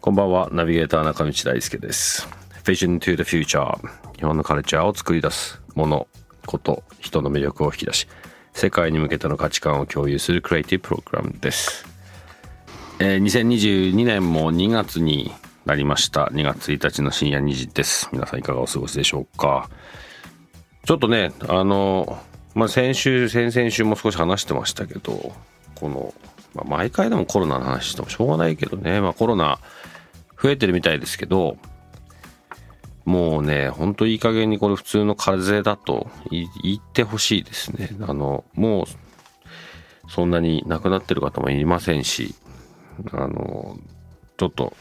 こんばんは、ナビゲーター中道大輔です。Vision to the Future 日本のカルチャーを作り出すもの、こと、人の魅力を引き出し、世界に向けての価値観を共有するクリエイティブプログラムです。えー2022年も2月になりました。2月1日の深夜2時です。皆さんいかがお過ごしでしょうか。ちょっとね、あの、まあ、先週、先々週も少し話してましたけど、この、まあ、毎回でもコロナの話してもしょうがないけどね、まあ、コロナ増えてるみたいですけど、もうね、ほんといい加減にこれ普通の風邪だと言ってほしいですね。あの、もう、そんなに亡くなってる方もいませんし、あの、ちょっと、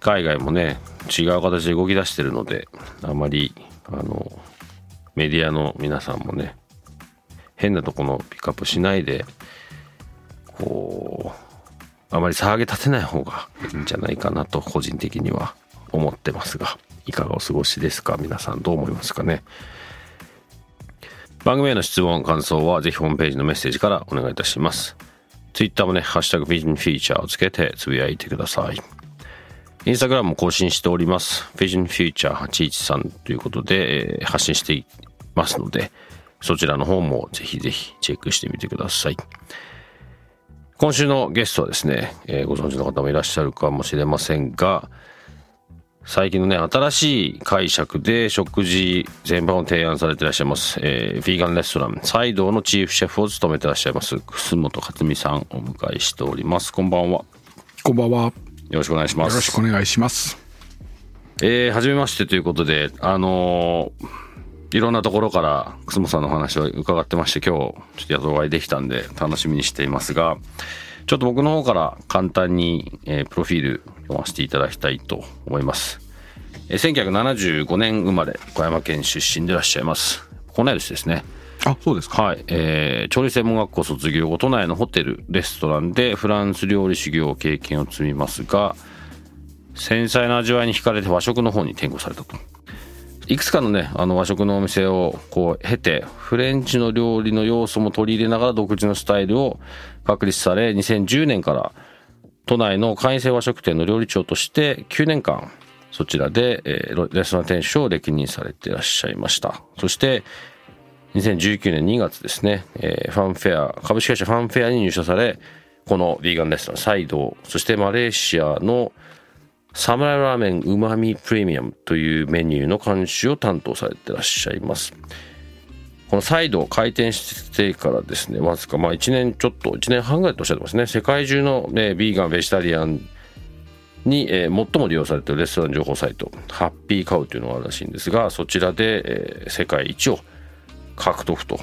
海外もね、違う形で動き出してるので、あまり、あの、メディアの皆さんもね、変なとこのピックアップしないで、こう、あまり騒ぎ立てない方がいいんじゃないかなと個人的には思ってますが、いかがお過ごしですか？皆さんどう思いますかね？番組への質問、感想はぜひホームページのメッセージからお願いいたします。ツイッターもね、ハッシュタグビジンフィーチャーをつけてつぶやいてください。インスタグラムも更新しております。Vision Future 813ということで、えー発信していますので、そちらの方もぜひぜひチェックしてみてください。今週のゲストはですね、えーご存知の方もいらっしゃるかもしれませんが、最近のね、新しい解釈で食事全般を提案されていらっしゃいます、えー、ヴィーガンレストラン、サイドのチーフシェフを務めていらっしゃいます、楠本克美さんをお迎えしております。こんばんは。よこんばんは。よろしくお願いします。ろしくお願いします。えー、初めましてということで、あのーいろんなところから楠本さんのお話を伺ってまして、今日、ちょっとやっとお会いできたんで、楽しみにしていますが、ちょっと僕の方から簡単に、えープロフィール読ませていただきたいと思います。えー1975年生まれ、岡山県出身でいらっしゃいます。同い年ですね。あ、そうですか。はい、えー調理専門学校卒業後都内のホテルレストランでフランス料理修行経験を積みますが繊細な味わいに惹かれて和食の方に転向されたといくつかのねあの和食のお店をこう経てフレンチの料理の要素も取り入れながら独自のスタイルを確立され2010年から都内の会員制和食店の料理長として9年間そちらで、えーレストラン店主を歴任されていらっしゃいました。そして2019年2月ですね、えーファンフェア、株式会社ファンフェアに入社され、このヴィーガンレストラン、サイド、そしてマレーシアのサムライラーメンうまみプレミアムというメニューの監修を担当されていらっしゃいます。このサイドを開店してからですね、わずかまあ1年ちょっと、1年半ぐらいとおっしゃってますね、世界中の、ね、ヴィーガン、ベジタリアンに、えー最も利用されているレストラン情報サイト、ハッピーカウというのがあるらしいんですが、そちらで、えー世界一を獲得と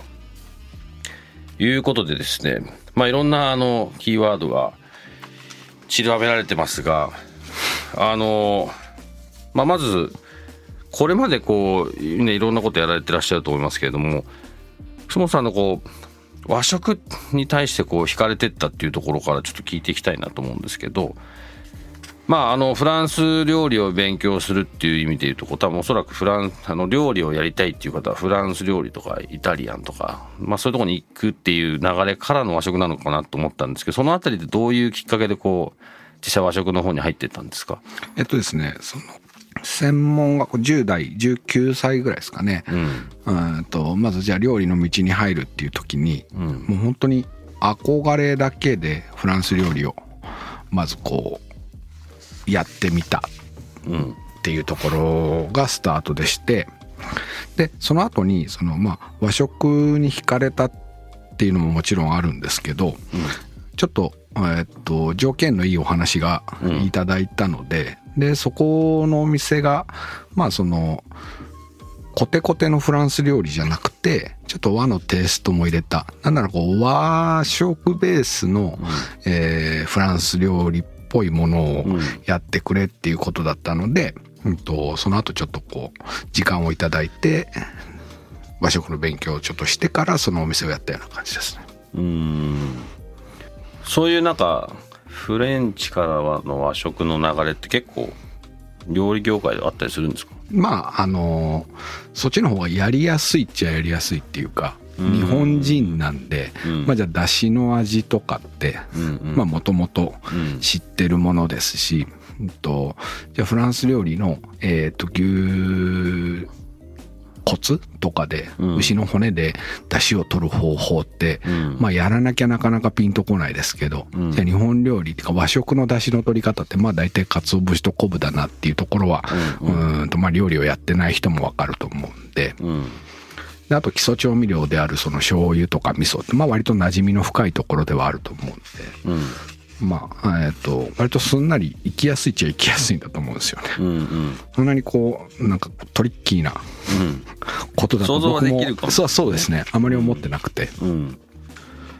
いうことでですね、まあ、いろんなあのキーワードが散りばめられてますが、あの、まあ、まず、これまでこう、ね、いろんなことやられてらっしゃると思いますけれども、楠本さんのこう、和食に対してこう惹かれてったっていうところからちょっと聞いていきたいなと思うんですけど、まあ、あのフランス料理を勉強するっていう意味でいうと多分おそらくフランあの料理をやりたいっていう方はフランス料理とかイタリアンとか、まあ、そういうとこに行くっていう流れからの和食なのかなと思ったんですけどそのあたりでどういうきっかけでこう実際和食の方に入ってたんですか？えっとですね、その、専門学校10代、19歳ぐらいですかね。うん。うんと、まずじゃあ料理の道に入るっていう時に、うん。もう本当に憧れだけでフランス料理を、まずこう、やってみたうん。っていうところがスタートでしてでその後にそのまあ和食に惹かれたっていうのももちろんあるんですけど、ちょっと,、えーっと条件のいいお話がうん。いただいたので、でそこのお店がまあそのコテコテのフランス料理じゃなくてちょっと和のテイストも入れた。なんならこう和食ベースの、えーフランス料理っぽいものをやってくれっていうことだったので、うん、とその後ちょっとこう時間をいただいて和食の勉強をちょっとしてからそのお店をやったような感じですね。うんそういうなんかフレンチからの和食の流れって結構料理業界であったりするんですか？まああのそっちの方がやりやすいっちゃやりやすいっていうかうん。日本人なんで、うん。まあじゃあだしの味とかってうんうん。まあもともとうん。知ってるものですし、うんとじゃあフランス料理の、えー、と牛骨とかで、うん。牛の骨で出汁を取る方法って、うん。まあやらなきゃなかなかピンとこないですけど、うん。じゃあ日本料理っていうか和食の出汁の取り方ってまあ大体鰹節と昆布だなっていうところは、ううんとまあ料理をやってない人もわかると思うんで。うん。であと基礎調味料であるその醤油とか味噌ってまあ割と馴染みの深いところではあると思うんで。うんまあ、えっ、と、割とすんなり行きやすいっちゃ行きやすいんだと思うんですよね。うんうんそんなにこう、なんかトリッキーなことだと想像は僕もできるかもそうそうですね。あまり思ってなくて。うんうん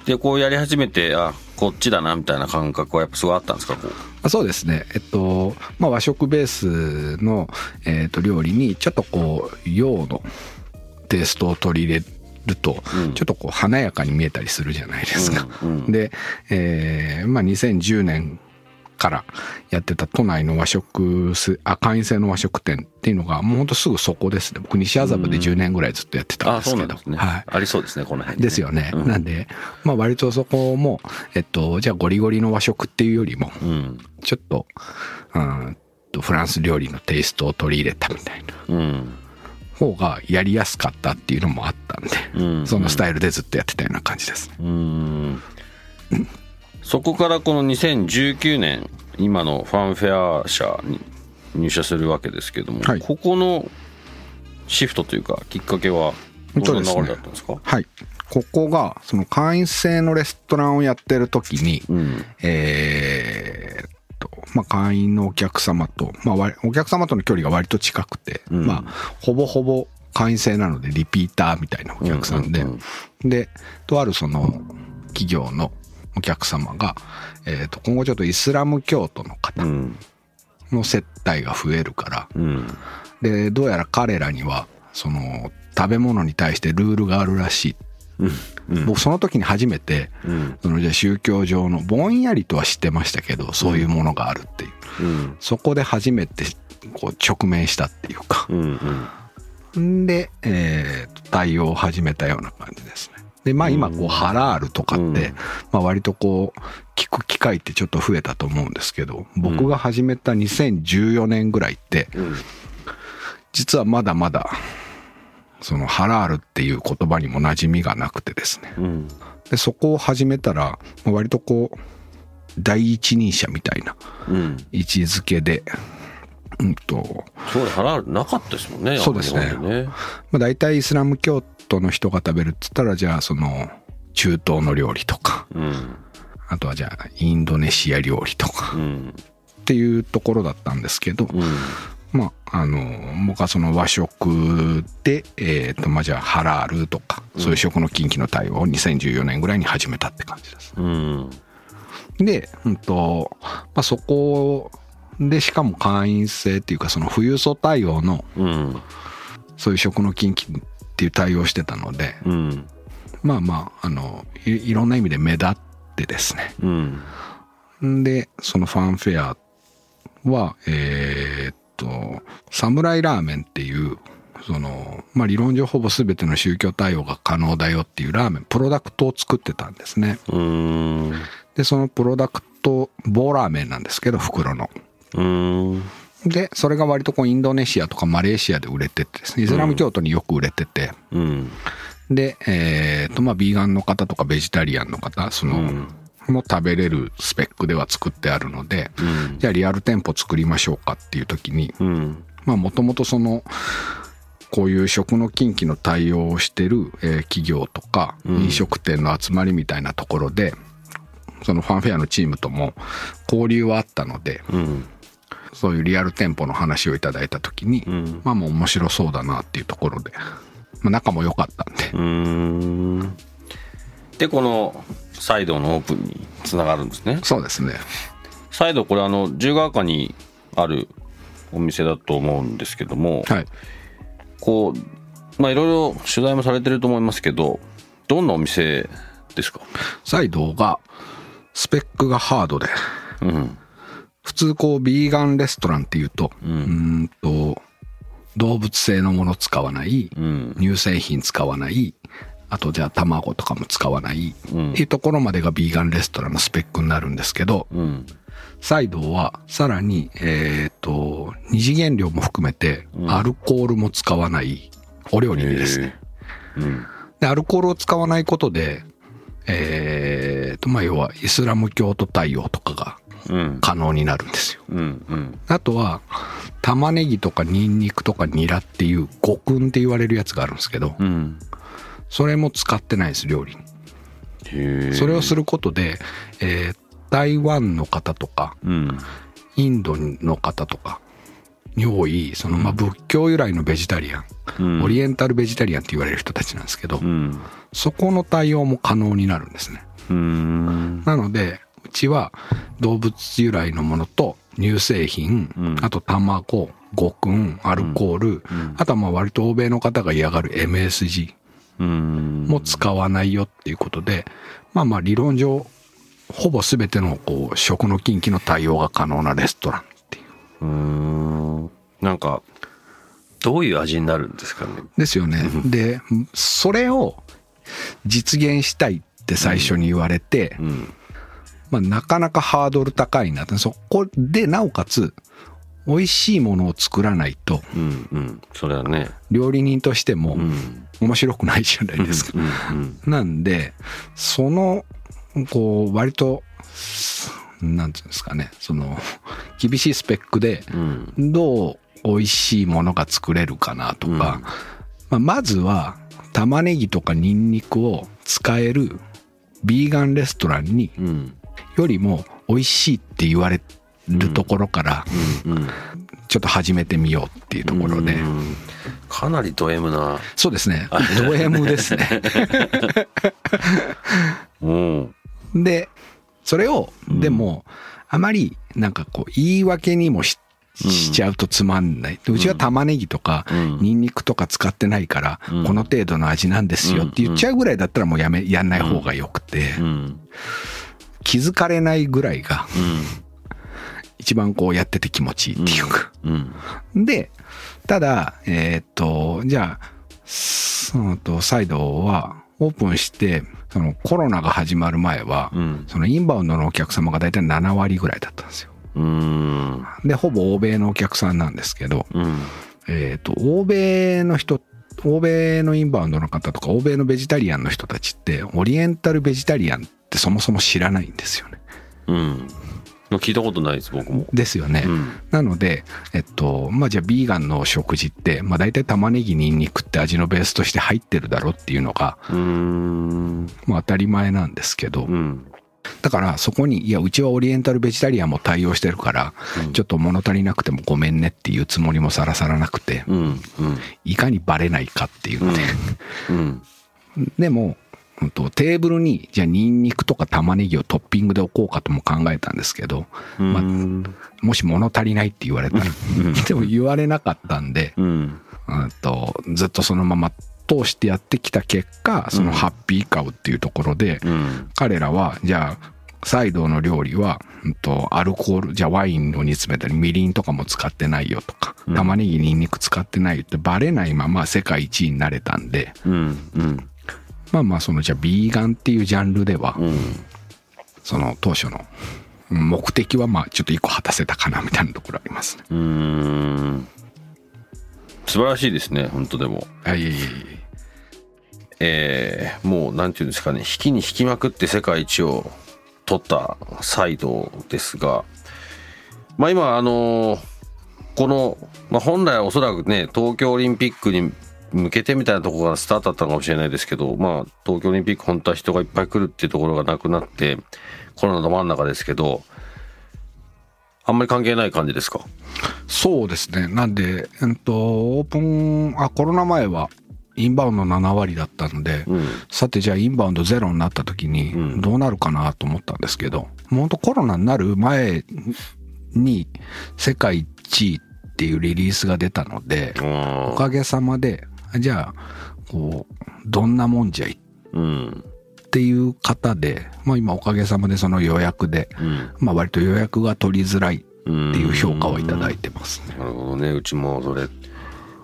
でこうやり始めてあこっちだなみたいな感覚はやっぱすごいあったんですかこうあそうですね。えっと、まあ和食ベースの、えっと料理にちょっとこう、洋のテイストを取り入れると、うんちょっとこう華やかに見えたりするじゃないですか。うんうんで、えーまあ2010年からやってた都内の和食す、あ、会員制の和食店っていうのが、もうほんとすぐそこですね。僕西麻布で10年ぐらいずっとやってたんあですけど。はい。ありそうですねこの辺ねですよね。うんなんで、まあ割とそこも、えっと、じゃあゴリゴリの和食っていうよりも、うんちょっと、うんと、フランス料理のテイストを取り入れたみたいなうん方がやりやすかったっていうのもあったんで、うん。そのスタイルでずっとやってたような感じです。ね。うん。そこからこの2019年今のファンフェア社に入社するわけですけども、はい。ここのシフトというかきっかけはどんな流れだったんですか？はい。ここが、その会員制のレストランをやってる時に、うん。えーっと、まあ、会員のお客様と、まあ、割お客様との距離が割と近くて、うん。まあ、ほぼほぼ会員制なのでリピーターみたいなお客さんで、うんで、とあるその企業のお客様が、えーっと、今後ちょっとイスラム教徒の方うん。の接待が増えるから、うん。で、どうやら彼らには、その、食べ物に対してルールがあるらしい。うん。僕その時に初めて、うん。そのじゃあ宗教上のぼんやりとは知ってましたけどそういうものがあるっていう、うん。そこで初めてこう直面したっていうか。うんうん。んで、えーと対応を始めたような感じですね。でまあ今こうハラールとかって、うん。まあ割とこう聞く機会ってちょっと増えたと思うんですけど僕が始めた2014年ぐらいってうん。実はまだまだそのハラールっていう言葉にも馴染みがなくてですね。うん。でそこを始めたらまあ割とこう第一人者みたいなうん。位置づけで、うんとそうだ払うなかったですもんねそうですね。ね。まあ、大体イスラム教徒の人が食べるっつったらじゃあその中東の料理とかうん。あとはじゃあインドネシア料理とかうん。っていうところだったんですけど、うんまああの僕はその和食でえっ、とまあじゃあハラールとかそういう食の近畿の対応を2014年ぐらいに始めたって感じです。うん。で、うんとまあ、そこでしかも会員制っていうかその富裕層対応のうん。そういう食の近畿っていう対応をしてたのでうん。まあまああのいいろんな意味で目立ってですね。うん。んでそのファンフェアはえーっとサムライラーメンっていうそのまあ理論上ほぼ全ての宗教対応が可能だよっていうラーメンプロダクトを作ってたんですね。うん。でそのプロダクト棒ラーメンなんですけど袋の。うん。でそれが割とこうインドネシアとかマレーシアで売れててですねイスラム教徒によく売れてて、うん。でえーっとまあビーガンの方とかベジタリアンの方その、うんも食べれるスペックでは作ってあるので、うん。じゃあリアル店舗作りましょうかっていう時にうん。まあもともとそのこういう食の近畿の対応をしてる、えー企業とかうん。飲食店の集まりみたいなところで、そのファンフェアのチームとも交流はあったのでうん。そういうリアル店舗の話をいただいた時に、うん。まあもう面白そうだなっていうところで、まあ、仲も良かったんで、でこのサイドのオープンにつながるんですね。そうですね。サイドこれあの自由が丘にあるお店だと思うんですけども、はい。こうまあいろいろ取材もされてると思いますけどどんなお店ですか？サイドがスペックがハードでうん。普通こうビーガンレストランっていうとうーんと動物性のもの使わない、うん。乳製品使わないあとじゃあ卵とかも使わない、うん。っていうところまでがビーガンレストランのスペックになるんですけど、うん。サイドはさらに、えっ、と、二次元量も含めて、アルコールも使わないお料理ですね。うん。で、アルコールを使わないことで、えっ、と、まあ、要はイスラム教徒対応とかがうん。可能になるんですよ。うんうん。あとは、玉ねぎとかニンニクとかニラっていう五訓って言われるやつがあるんですけど、うんそれも使ってないです、料理に。それをすることで、えー台湾の方とか、うん。インドの方とかに多い、その、まあ、仏教由来のベジタリアン、うん。オリエンタルベジタリアンって言われる人たちなんですけど、うん。そこの対応も可能になるんですね。なので、うちは動物由来のものと乳製品、うん。あと卵、五訓、アルコール、あとはまあ割と欧米の方が嫌がる MSG うんも使わないよっていうことで、まあまあ理論上、ほぼ全てのこう食の禁忌の対応が可能なレストランっていう。うーん。なんかどういう味になるんですかね？ですよね。で、それを実現したいって最初に言われて、うん。まあ、なかなかハードル高いなって、そこでなおかつ、美味しいものを作らないと、うんうん。それはね。料理人としてもうん。面白くないじゃないですか。うんなんで、その、こう、割と、なんていうんですかね、その、厳しいスペックで、うん。どう美味しいものが作れるかなとか、まあ、まずは玉ねぎとかニンニクを使えるビーガンレストランにうん。よりも美味しいって言われるところからちょっと始めてみようっていうところで、うんかなりド M な。そうですね。ド M ですね。うん。でそれをでもあまりなんかこう言い訳にもししちゃうとつまんない。うちは玉ねぎとかうん。ニンニクとか使ってないから、うん。この程度の味なんですよって言っちゃうぐらいだったらもうやめ、やんない方がよくて、うん。気づかれないぐらいがうん一番こうやってて気持ちいいっていうか。うんで、ただ、えーっと、じゃあ、そのと、サイドはオープンして、そのコロナが始まる前は、うんそのインバウンドのお客様が大体7割ぐらいだったんですよ。うんで、ほぼ欧米のお客さんなんですけど、うんえっ、と、欧米の人、欧米のインバウンドの方とか、欧米のベジタリアンの人たちって、オリエンタルベジタリアンってそもそも知らないんですよね。うん聞いたことないです僕も。ですよね。うん。なので、えっと、まあ、じゃあ、ビーガンの食事って、まあ、大体玉ねぎ、ニンニクって味のベースとして入ってるだろうっていうのが、うん。まあ、当たり前なんですけど、うん。だからそこに、いや、うちはオリエンタルベジタリアンも対応してるから、うん。ちょっと物足りなくてもごめんねっていうつもりもさらさらなくて、うん。うん。いかにバレないかっていうので、うん。でも、うんとテーブルに、じゃあニンニクとか玉ねぎをトッピングで置こうかとも考えたんですけど、まあうんもし物足りないって言われたら、でも言われなかったんで、うん。うんとずっとそのまま通してやってきた結果、そのハッピーカウっていうところで、うん。彼らは、じゃあ、サイドの料理は、うんと、アルコール、じゃあワインを煮詰めたり、みりんとかも使ってないよとか、玉ねぎ、ニンニク使ってないよってバレないまま世界一位になれたんで、うん。うんまあまあ、その、じゃあ、ビーガンっていうジャンルでは、うん。その、当初の目的は、まあ、ちょっと一個果たせたかな、みたいなところありますね。うん。素晴らしいですね本当でも。あ、いえいえいえ。ーもうなんていうんですかね引きに引きまくって世界一を取ったサイドですがまあ今あのこの、まあ、本来はおそらくね東京オリンピックに向けてみたいなところがスタートだったのかもしれないですけどまあ東京オリンピック本当は人がいっぱい来るっていうところがなくなってコロナの真ん中ですけどあんまり関係ない感じですか？そうですね。なんで、うんと、オープン、あ、コロナ前はインバウンド7割だったので、うん。さてじゃあインバウンドゼロになった時にうん。どうなるかなと思ったんですけど、もう本当コロナになる前に世界一位っていうリリースが出たので、おあかげさまで、じゃあ、こう、どんなもんじゃい？うん。っていう方で、まあ今おかげさまでその予約で、うん。まあ割と予約が取りづらいってうんいう評価をいただいてますね。なるほどね。うちもそれ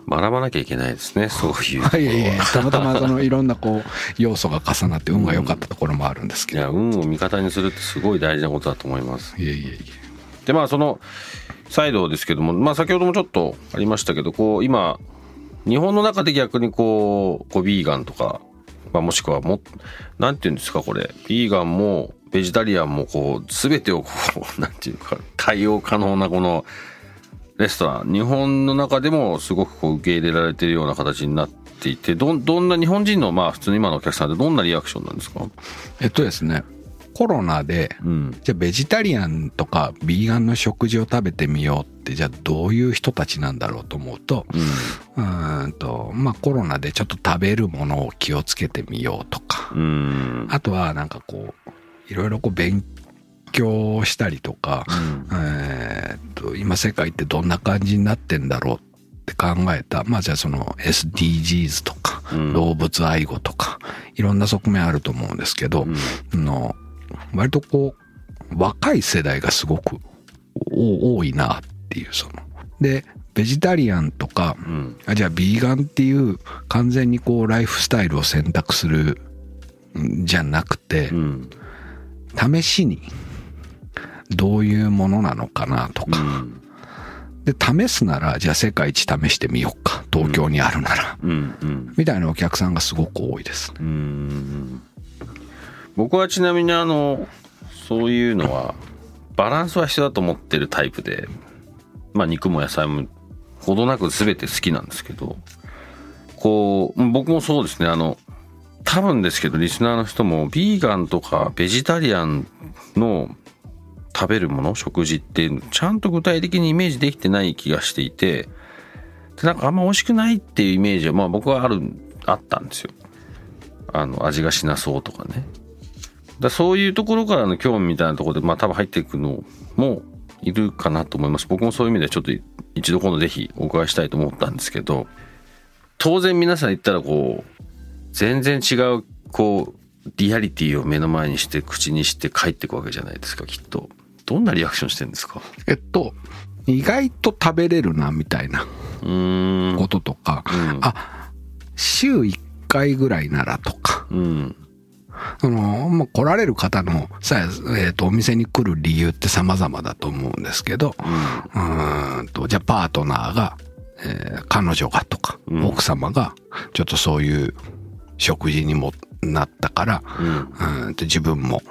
学ばなきゃいけないですね。そういう。いやいやたまたまそのいろんなこう要素が重なって運が良かったところもあるんですいけど。や運を味方にするってすごい大事なことだと思います。いやいやいや。でまあその再度ですけどもまあ先ほどもちょっとありましたけどこう今日本の中で逆にこうこうビーガンとか、まあ、もしくはもなんて言うんですかこれ。ビーガンもベジタリアンもこう全てをこう なんていうか対応可能なこのレストラン。日本の中でもすごくこう受け入れられてるような形になっていてどんどんな日本人のまあ普通の今のお客さんってどんなリアクションなんですか？えっとですね、コロナで、うん。じゃあベジタリアンとかビーガンの食事を食べてみようって、じゃあどういう人たちなんだろうと思うと、うーんと、まあコロナでちょっと食べるものを気をつけてみようとか、うん。うんあとはなんかこう、いろいろこう勉強したりとか、えーっと、今世界ってどんな感じになってんだろうって考えた、まあじゃあその SDGs とか、うん。動物愛護とか、いろんな側面あると思うんですけど、うん。あの、割とこう、若い世代がすごくお多いなっていう、その。で、ベジタリアンとか、うんあじゃあビーガンっていう完全にこうライフスタイルを選択するんじゃなくてう、ん試しにどういうものなのかなとか。うんで、試すなら、じゃあ世界一試してみようか。東京にあるなら。みたいなお客さんがすごく多いですね。僕はちなみにあのそういうのはバランスは必要だと思ってるタイプでまあ肉も野菜もほどなく全て好きなんですけどこう僕もそうですね。あの多分ですけどリスナーの人もビーガンとかベジタリアンの食べるもの食事っていうのちゃんと具体的にイメージできてない気がしていてでなんかあんま美味しくないっていうイメージはまあ僕はあるあったんですよ。あの味がしなそうとかね。だそういうところからの興味みたいなところでまあ多分入っていくのもいるかなと思います。僕もそういう意味でちょっと一度今度ぜひお伺いしたいと思ったんですけど当然皆さん言ったらこう全然違うこうリアリティを目の前にして口にして帰っていくわけじゃないですかきっと。どんなリアクションしてるんですか？えっと、意外と食べれるな、みたいなこととか、うん。あ、週1回ぐらいならとか、うんその、まあ、来られる方のさ、えっ、と、お店に来る理由って様々だと思うんですけど、うーんと、じゃあパートナーが、えー彼女がとか、うん。奥様が、ちょっとそういう食事にもなったから、うん。うーんと自分も、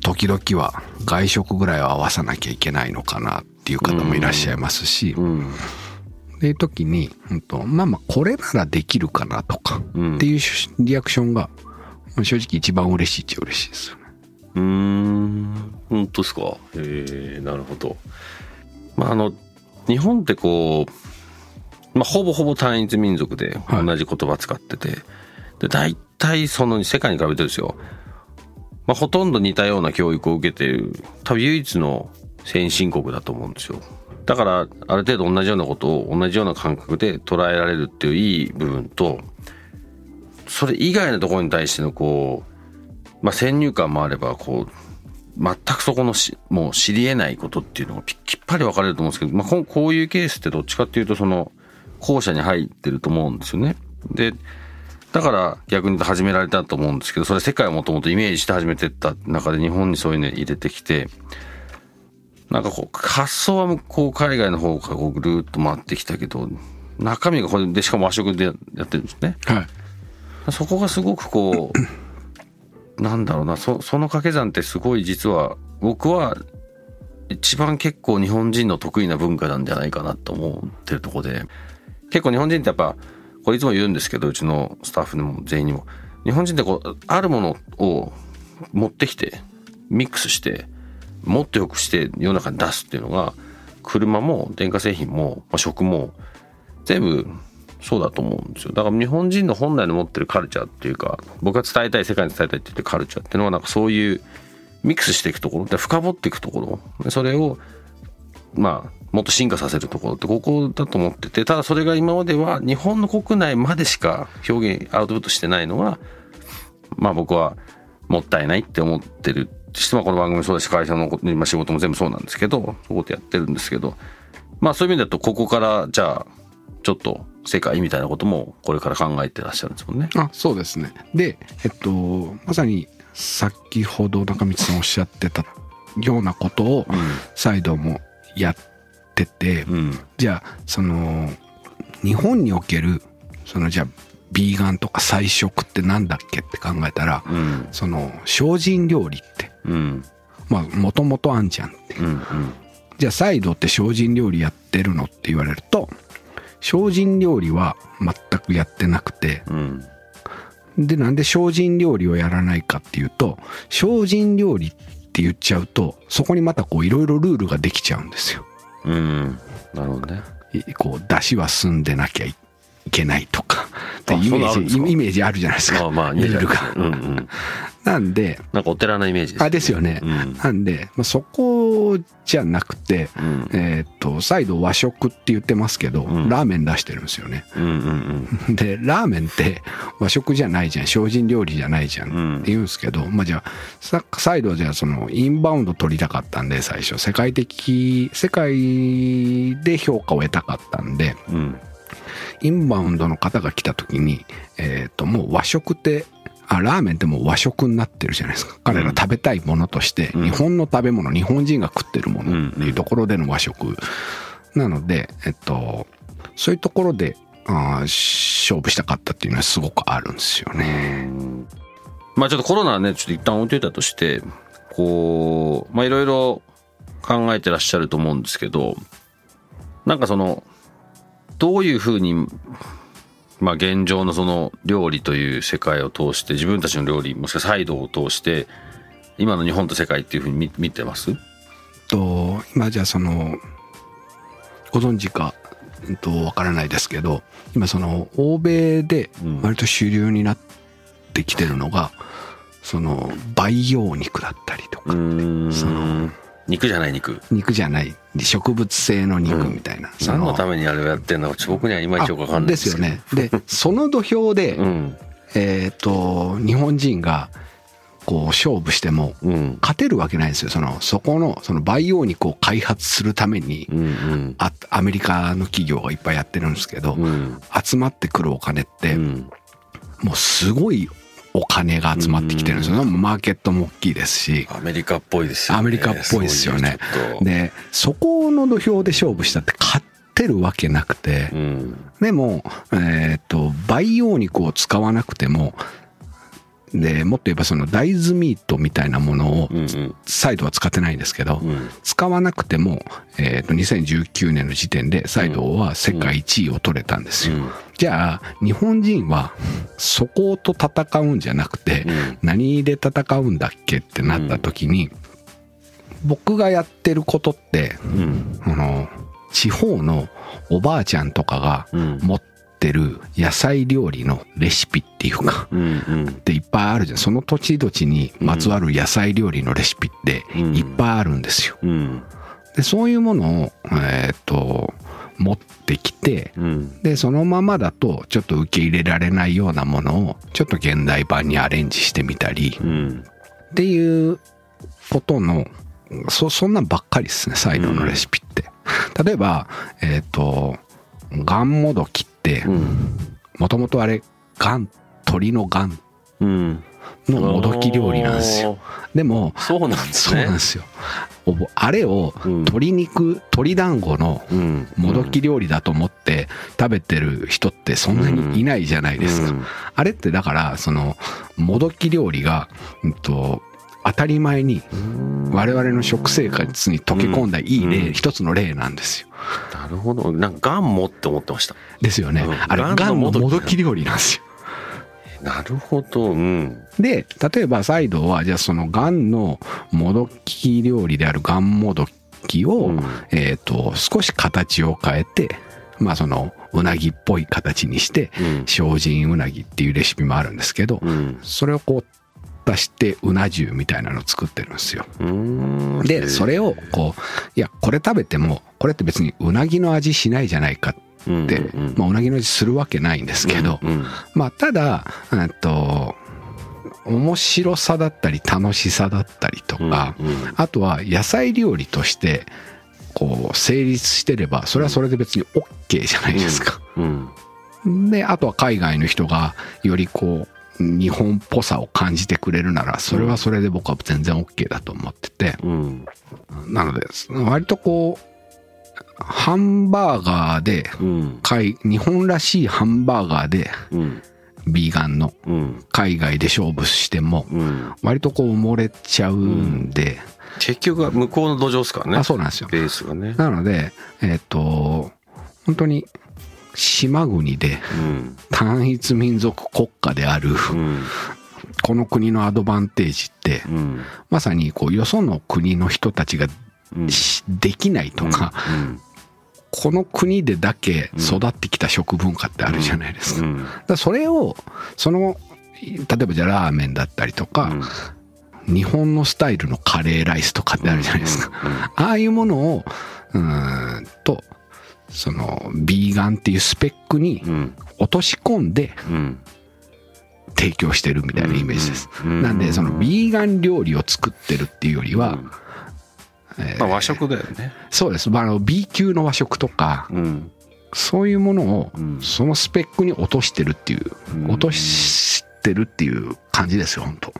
時々は外食ぐらいは合わさなきゃいけないのかなっていう方もいらっしゃいますし、うん。っていう時に、うんと、まあまあ、これならできるかなとか、うん。っていうリアクションが、正直一番嬉しいっちゃ嬉しいですよね。うーん。本当ですか？へえなるほど。まああの日本ってこう、まあ、ほぼほぼ単一民族ではい。同じ言葉使ってて、で大体その世界に比べてですよ、まあ、ほとんど似たような教育を受けてる多分唯一の先進国だと思うんですよ。だからある程度同じようなことを同じような感覚で捉えられるっていういい部分とそれ以外のところに対してのこうまあ、先入観もあればこう全くそこのしもう知り得ないことっていうのがきっぱり分かれると思うんですけど、まあ、ここういうケースってどっちかっていうとその後者に入ってると思うんですよね。でだから逆に言うと始められたと思うんですけどそれ世界をもともとイメージして始めてった中で日本にそういうの入れてきてなんかこう発想はこう海外の方からこうぐるっと回ってきたけど中身がこれでしかも和食でやってるんですね。はい。そこがすごくこう なんだろうなそその掛け算ってすごい実は僕は一番結構日本人の得意な文化なんじゃないかなと思ってるとこで結構日本人ってやっぱこれいつも言うんですけどうちのスタッフにも全員にも。日本人ってこうあるものを持ってきてミックスしてもっと良くして世の中に出すっていうのが車も電化製品も、まあ、食も全部そうだと思うんですよ。だから日本人の本来の持ってるカルチャーっていうか僕が伝えたい世界に伝えたいって言ってカルチャーっていうのはなんかそういうミックスしていくところで深掘っていくところそれをまあもっと進化させるところってここだと思っててただそれが今までは日本の国内までしか表現アウトプットしてないのはまあ僕はもったいないって思ってる。してこの番組もそうだし会社の今仕事も全部そうなんですけどそことやってるんですけどまあそういう意味だとここからじゃあちょっと世界みたいなこともこれから考えてらっしゃるんですもんね。あそうですね。でえっとまさに先ほど中道さんおっしゃってたようなことを再度もやってて、うん、うんじゃあその日本におけるそのじゃあビーガンとか菜食ってなんだっけって考えたら、うん。その精進料理ってうん。まあもともとあんじゃんって。うん。じゃあサイドって精進料理やってるのって言われると精進料理は全くやってなくてうんでなんで精進料理をやらないかっていうと精進料理って言っちゃうとそこにまたこういろいろルールができちゃうんですよ。うんなるほどね。いこう出汁は澄んでなきゃいけないとか。ってあイメージイメージあるじゃないですか。まあまあルールが。うんうん。なんでなんかお寺のイメージです、あですよね。うん。なんで、まあ、そこじゃなくて、うん。えーっと再度和食って言ってますけど、うん。ラーメン出してるんですよね。うんうんでラーメンって和食じゃないじゃん。精進料理じゃないじゃん。うん。って言うんですけど、まあじゃあさ再度じゃあそのインバウンド取りたかったんで最初。世界的世界で評価を得たかったんでうんうんインバウンドの方が来た時に、えっともう和食ってあラーメンってもう和食になってるじゃないですか。彼ら食べたいものとして、うん。日本の食べ物日本人が食ってるものっていうところでの和食。なので、えっと、そういうところであー勝負したかったっていうのはすごくあるんですよね。まあちょっとコロナはねちょっと一旦置いといたとしてこうまあいろいろ考えてらっしゃると思うんですけどなんかそのどういうふうにまあ現状のその料理という世界を通して自分たちの料理もしくはサイドを通して今の日本と世界っていうふうに見見てます？と今じゃあそのご存知かうんとわからないですけど今その欧米でうん。割と主流になってきてるのが、その培養肉だったりとか、そん肉じゃない肉。肉じゃない。植物性の肉みたいな、そ何のためにあれをやってんのか僕にはいまいちよくわかんないあですよね。でその土俵で、うん。えっ、と日本人がこう勝負してもうん。勝てるわけないんですよ。そのそこのその培養肉を開発するためにうんうん。あアメリカの企業がいっぱいやってるんですけど、うん。集まってくるお金って、うん。もうすごいお金が集まってきてるんですよ、マーケットも大きいですし。アメリカっぽいですよね。アメリカっぽいですよね。でそこの土俵で勝負したって勝ってるわけなくて、うん。でも、えっ、と、培養肉を使わなくても、で、もっと言えばその大豆ミートみたいなものをサイドは使ってないんですけど、うん。使わなくても、えっ、と、2019年の時点でサイドは世界1位を取れたんですよ。うん。じゃあ、日本人はそこと戦うんじゃなくて、うん。何で戦うんだっけってなった時に、僕がやってることって、うん。あの、地方のおばあちゃんとかがうん。持ってる野菜料理のレシピっていうか、うんうん。っていっぱいあるじゃん。その土地土地にまつわる野菜料理のレシピってうん。いっぱいあるんですよ。うん。で、そういうものを、えーっと、持ってきて、うん。で、そのままだとちょっと受け入れられないようなものをちょっと現代版にアレンジしてみたり、うん。っていうことの、そ、そんなんばっかりですね、サイドのレシピって。例えば、えっ、と、ガンモドキっもともとあれ、ガン、鳥のガンうん。のもどき料理なんですよ。でも、そうなんですね。すよ。あれをうん。鶏肉、鶏団子のうん。もどき料理だと思って食べてる人ってそんなにいないじゃないですか。うん。あれってだから、その、もどき料理が、うんと、当たり前に我々の食生活に溶け込んだいい例、うん。一つの例なんですよ。なるほど。なんかガンもって思ってました。ですよね。うん。あれ、ガンのもどき料理なんですよ。なるほど。うん。で例えば再度はじゃあそのがんのもどき料理であるがんもどきを、うん。えっ、と少し形を変えてまあそのうなぎっぽい形にしてうん。精進うなぎっていうレシピもあるんですけど、うん。それをこう出してうな重みたいなのを作ってるんですよ。でそれをこういやこれ食べてもこれって別にうなぎの味しないじゃないかって、うんうんまあ、うなぎの味するわけないんですけど、うんうんまあただえっと面白さだったり楽しさだったりとか、うんうん。あとは野菜料理としてこう成立してればそれはそれで別に OK じゃないですか。うん。であとは海外の人がよりこう日本っぽさを感じてくれるならそれはそれで僕は全然 OK だと思ってて。うん。なので割とこうハンバーガーでうん。海日本らしいハンバーガーでうん。ビーガンのうん。海外で勝負してもうん。割とこう埋もれちゃうんで、結局は向こうの土壌ですからね。あそうなんですよ。ベースがね。なのでえっ、と本当に島国でうん。単一民族国家であるうん。この国のアドバンテージってうん。まさにこうよその国の人たちができないとか、うん。この国でだけ育ってきた食文化ってあるじゃないですか。だそれをその例えばじゃあラーメンだったりとか、日本のスタイルのカレーライスとかってあるじゃないですか。ああいうものをうーんとそのビーガンっていうスペックにうん。落とし込んでうん。提供してるみたいなイメージです。うん。なんでそのビーガン料理を作ってるっていうよりは、うん。えーまあ和食だよね。そうです、まあ、あの B 級の和食とかうん。そういうものをうん。そのスペックに落としてるっていう、うん。落としてるっていう感じですよ本当。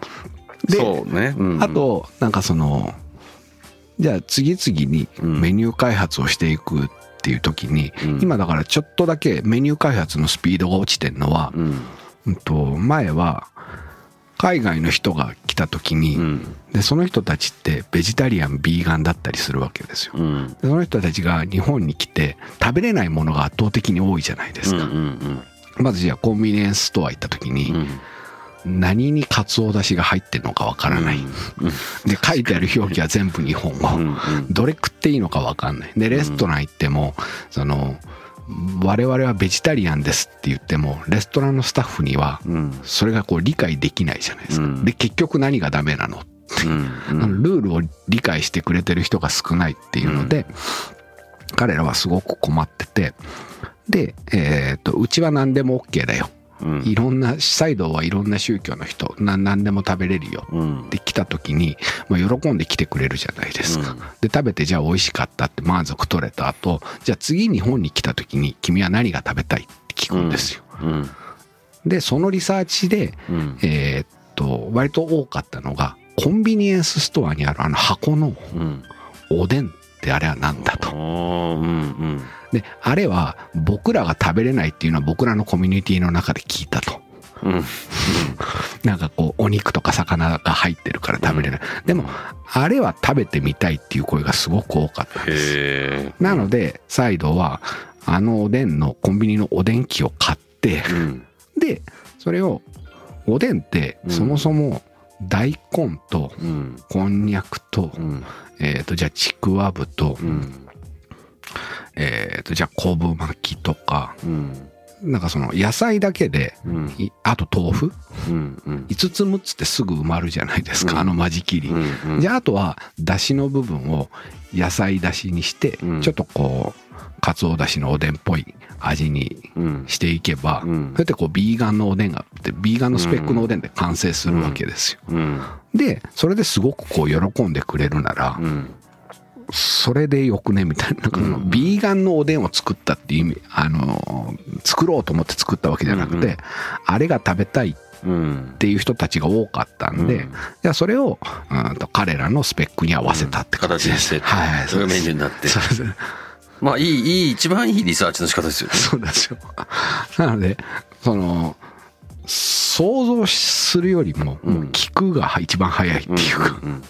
でそうね。うん。あとなんかそのじゃあ次々にうん。メニュー開発をしていくっていう時に、うん。今だからちょっとだけメニュー開発のスピードが落ちてるのは、うん。うんと前は海外の人が来た時に、うん。でその人たちってベジタリアンビーガンだったりするわけですよ。うん。でその人たちが日本に来て食べれないものが圧倒的に多いじゃないですか。うんうん。まずじゃあコンビニエンスストア行った時に、うん何にカツオだしが入ってるのかわからない。で書いてある表記は全部日本語。どれ食っていいのかわかんない。でレストラン行っても、その我々はベジタリアンですって言ってもレストランのスタッフにはうん。それがこう理解できないじゃないですか。うん。で結局何がダメなの？うん。あのルールを理解してくれてる人が少ないっていうので、彼らはすごく困ってて。で、えー、とうちは何でも OK だようん。いろんなサイドはいろんな宗教の人な何でも食べれるよ。うん。で来た時に、まあ、喜んで来てくれるじゃないですか、うん。で食べてじゃあ美味しかったって満足取れた後じゃあ次日本に来た時に君は何が食べたいって聞くんですよ、うん。でそのリサーチでうん。えーっと割と多かったのがコンビニエンスストアにあるあの箱のうん。おでんってあれは何だあと。で、あれは僕らが食べれないっていうのは僕らのコミュニティの中で聞いたと。うん。なんかこう、お肉とか魚が入ってるから食べれない。でも、あれは食べてみたいっていう声がすごく多かった。んです。なので、サイドは、あのおでんのコンビニのおでん機を買って、うん。で、それを、おでんってうん。そもそも大根とうん。こんにゃくと、うん。えっ、と、じゃあちくわぶと、うんえっ、と、じゃあ昆布巻きとか、うん。なんかその野菜だけで、うん。いあと豆腐？うんうん。5つ6つってすぐ埋まるじゃないですか、うん。あの間仕切り、うんじゃああとはだしの部分を野菜だしにして、うん。ちょっとこうかつおだしのおでんっぽい味にうん。していけば、うん。そうやってこうビーガンのおでんがあってビーガンのスペックのおでんで完成するわけですよ、うん。でそれですごくこう喜んでくれるなら、うんそれでよくねみたいな。なんかビーガンのおでんを作ったっていう意味あの作ろうと思って作ったわけじゃなくて、うん。うんあれが食べたいっうん。ていう人たちが多かったんで、うん。じゃあそれをうんと彼らのスペックに合わせたって感じ。です、形にしてはいそれがメニューーになって。そうです。まあいいいい一番いいリサーチの仕方ですよね。そうですよ。なのでその想像するよりももう聞くが一番早いっていうか、うんうん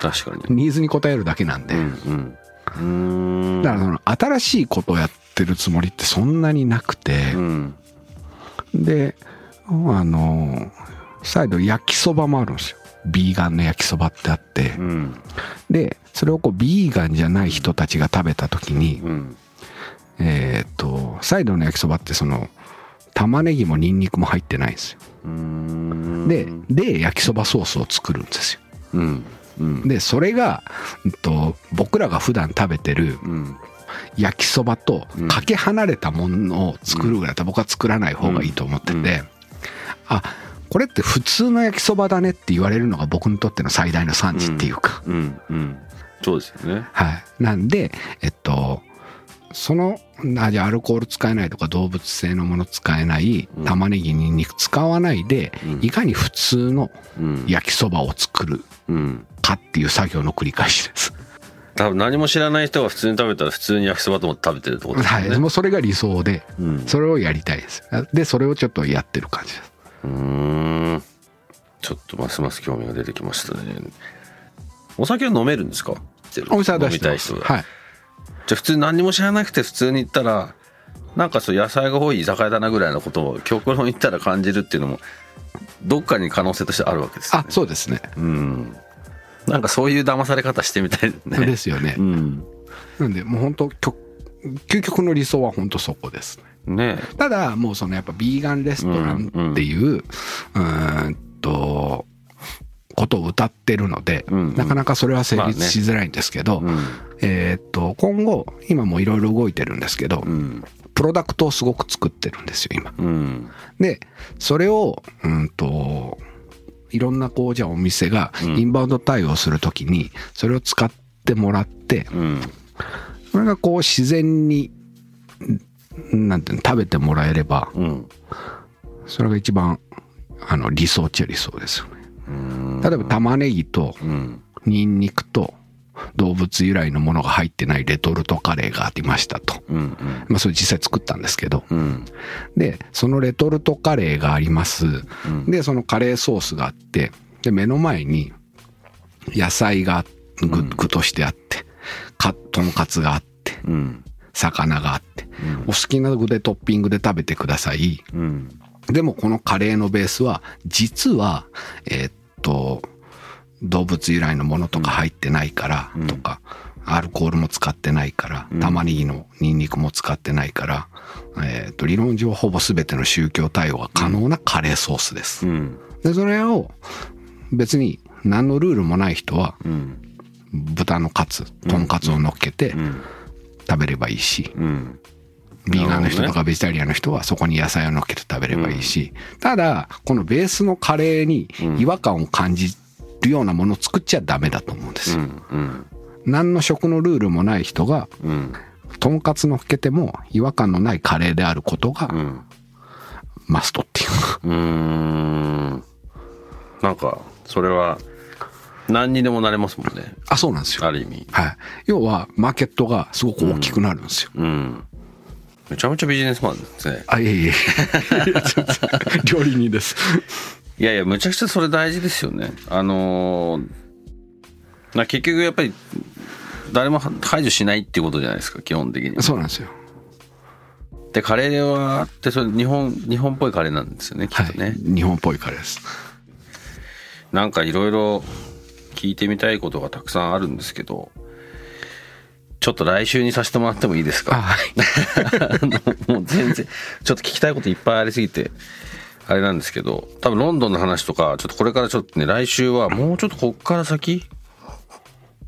確かに。ニーズに応えるだけなんで、うんうん。うん。だからその新しいことをやってるつもりってそんなになくて、うん。であのサイド焼きそばもあるんですよ。ビーガンの焼きそばってあって。うん。でそれをこうビーガンじゃない人たちが食べた時にうん。えっとサイドの焼きそばってその玉ねぎもニンニクも入ってないんですよ。うん。でで焼きそばソースを作るんですよ。うん。うん。でそれが、うんと、僕らが普段食べてるうん。焼きそばとうん。かけ離れたものを作るぐらいだったら僕は作らない方がいいと思ってて、うん。あこれって普通の焼きそばだねって言われるのが僕にとっての最大の産地っていうか、うん。うん。そうですよね。はい。なんでえっとそのあじゃあアルコール使えないとか動物性のもの使えないうん。玉ねぎにんにく使わないで、うん。いかに普通のうん。焼きそばを作るうん。かっていう作業の繰り返しです。多分何も知らない人が普通に食べたら普通に焼きそばと思って食べてるってことですよね、はい、もうそれが理想で、うん。それをやりたいです。で、それをちょっとやってる感じです。うーん。ちょっとますます興味が出てきましたね。お酒は飲めるんですか？お店は出してます。はい。じゃあ普通に何にも知らなくて普通に行ったらなんかそう野菜が多い居酒屋だなぐらいのことを極論言ったら感じるっていうのもどっかに可能性としてあるわけですよあ、そうですね。うんなんかそういう騙され方してみたいねですよねう。んなんで、もう本当極究極の理想は本当そこですね。ねただ、もうそのやっぱビーガンレストランっていう、うーんと、ことを歌ってるので、うんうん。なかなかそれは成まあね立しづらいんですけど、うんえーっと、今後、今もいろいろ動いてるんですけど、うん。プロダクトをすごく作ってるんですよ、今。うん。で、それを、うんと、いろんなこう、じゃあお店がうん。インバウンド対応するときに、それを使ってもらって、うん。それがこう自然に、んなんていうの、食べてもらえれば、うん。それが一番、あの、理想っちゃ理想ですよね。うん。例えば玉ねぎとうん。ニンニクと動物由来のものが入ってないレトルトカレーがありましたと。うんまあそれ実際作ったんですけど。うん。で、そのレトルトカレーがあります。うん。で、そのカレーソースがあって、で、目の前に野菜が具うん。具としてあって、か、とんかつがあって、うん。魚があって、うん。お好きな具でトッピングで食べてください。うん。でもこのカレーのベースは、実は、えーっと、動物由来のものとか入ってないからうん。とか、アルコールも使ってないから、うん。玉ねぎのニンニクも使ってないから、えと、理論上ほぼ全ての宗教対応が可能なカレーソースです。うん。で、それを別に何のルールもない人は、うん。豚のカツ、トンカツを乗っけてうん。食べればいいし、うんビーガンの人とかベジタリアンの人はそこに野菜を乗っけて食べればいいし、ただ、このベースのカレーに違和感を感じるようなものを作っちゃダメだと思うんですうよ。んうん何の食のルールもない人が、うんとんかつ乗っけても違和感のないカレーであることがうんマストっていうか。うーんなんかそれは何にでもなれますもんねあ、そうなんですよ。ある意味はい。要は、マーケットがすごく大きくなるんですよ。うんめちゃめちゃビジネスマンですねあ、いえいえ。料理人です。いやいやむちゃくちゃそれ大事ですよねあのーな結局やっぱり誰も排除しないっていうことじゃないですか基本的にそうなんですよ。でカレーはってそれ日本日本っぽいカレーなんですよねきはいっとね、。日本っぽいカレーです。なんかいろいろ聞いてみたいことがたくさんあるんですけどちょっと来週にさせてもらってもいいですか？あはい。もう全然ちょっと聞きたいこといっぱいありすぎてあれなんですけど多分ロンドンの話とかちょっとこれからちょっとね来週はもうちょっとこっから先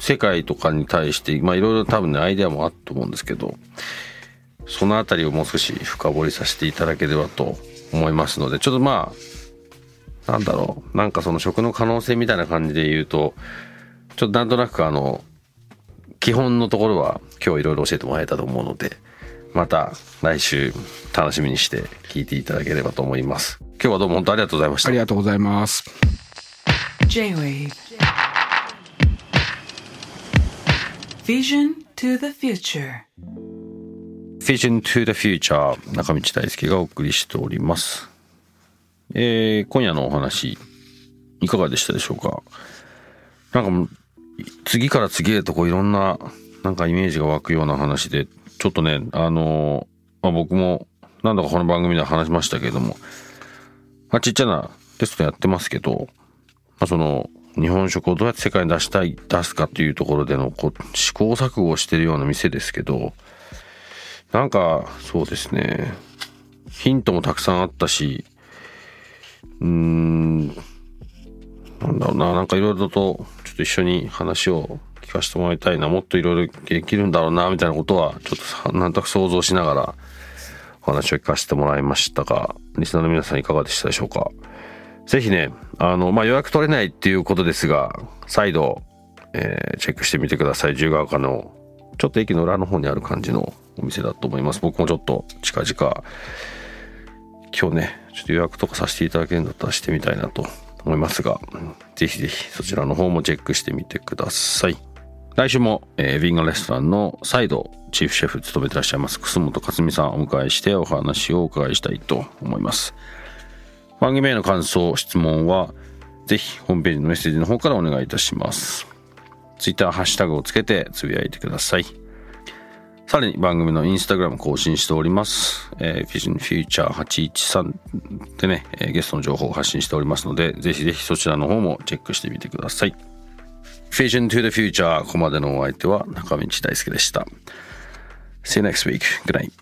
世界とかに対してまあいろいろ多分ねアイデアもあると思うんですけどそのあたりをもう少し深掘りさせていただければと思いますのでちょっとまあなんだろうなんかその食の可能性みたいな感じで言うとちょっとなんとなくあの基本のところは今日いろいろ教えてもらえたと思うのでまた来週楽しみにして聞いていただければと思います。今日はどうも本当ありがとうございました。ありがとうございます。J-Wave. Vision to the future. Vision to the Future. 中道大輔がお送りしております、えー今夜のお話いかがでしたでしょうか？なんか次から次へとこういろんななんかイメージが湧くような話でちょっとねあのまあ、僕も何度かこの番組では話しましたけれどもまあ、ちっちゃなテストやってますけど、まあ、その日本食をどうやって世界に出したい出すかっていうところでのこう試行錯誤をしてるような店ですけどなんかそうですね。ヒントもたくさんあったしうーんなんだろうななんかいろいろとちょっと一緒に話を聞かせてもらいたいなもっといろいろできるんだろうなみたいなことはちょっとなんとなく想像しながらお話を聞かせてもらいましたがリスナーの皆さんいかがでしたでしょうか？ぜひね、あの、まあ、予約取れないっていうことですが、再度、えーチェックしてみてください。自由が丘の、ちょっと駅の裏の方にある感じのお店だと思います。僕もちょっと近々、今日ね、ちょっと予約とかさせていただけるんだったらしてみたいなと思いますが、ぜひぜひそちらの方もチェックしてみてください。来週も、えー、ヴィンガレストランの再度チーフシェフ務めてらっしゃいます楠本克美さんをお迎えしてお話をお伺いしたいと思います。番組への感想、質問は、ぜひホームページのメッセージの方からお願いいたします。ツイッターハッシュタグをつけてつぶやいてください。さらに番組のインスタグラム更新しております。えー、Vision Future 813でね、えーゲストの情報を発信しておりますので、ぜひぜひそちらの方もチェックしてみてください。Vision to the Future ここまでのお相手は中道大輔でした。See you next week. Good night.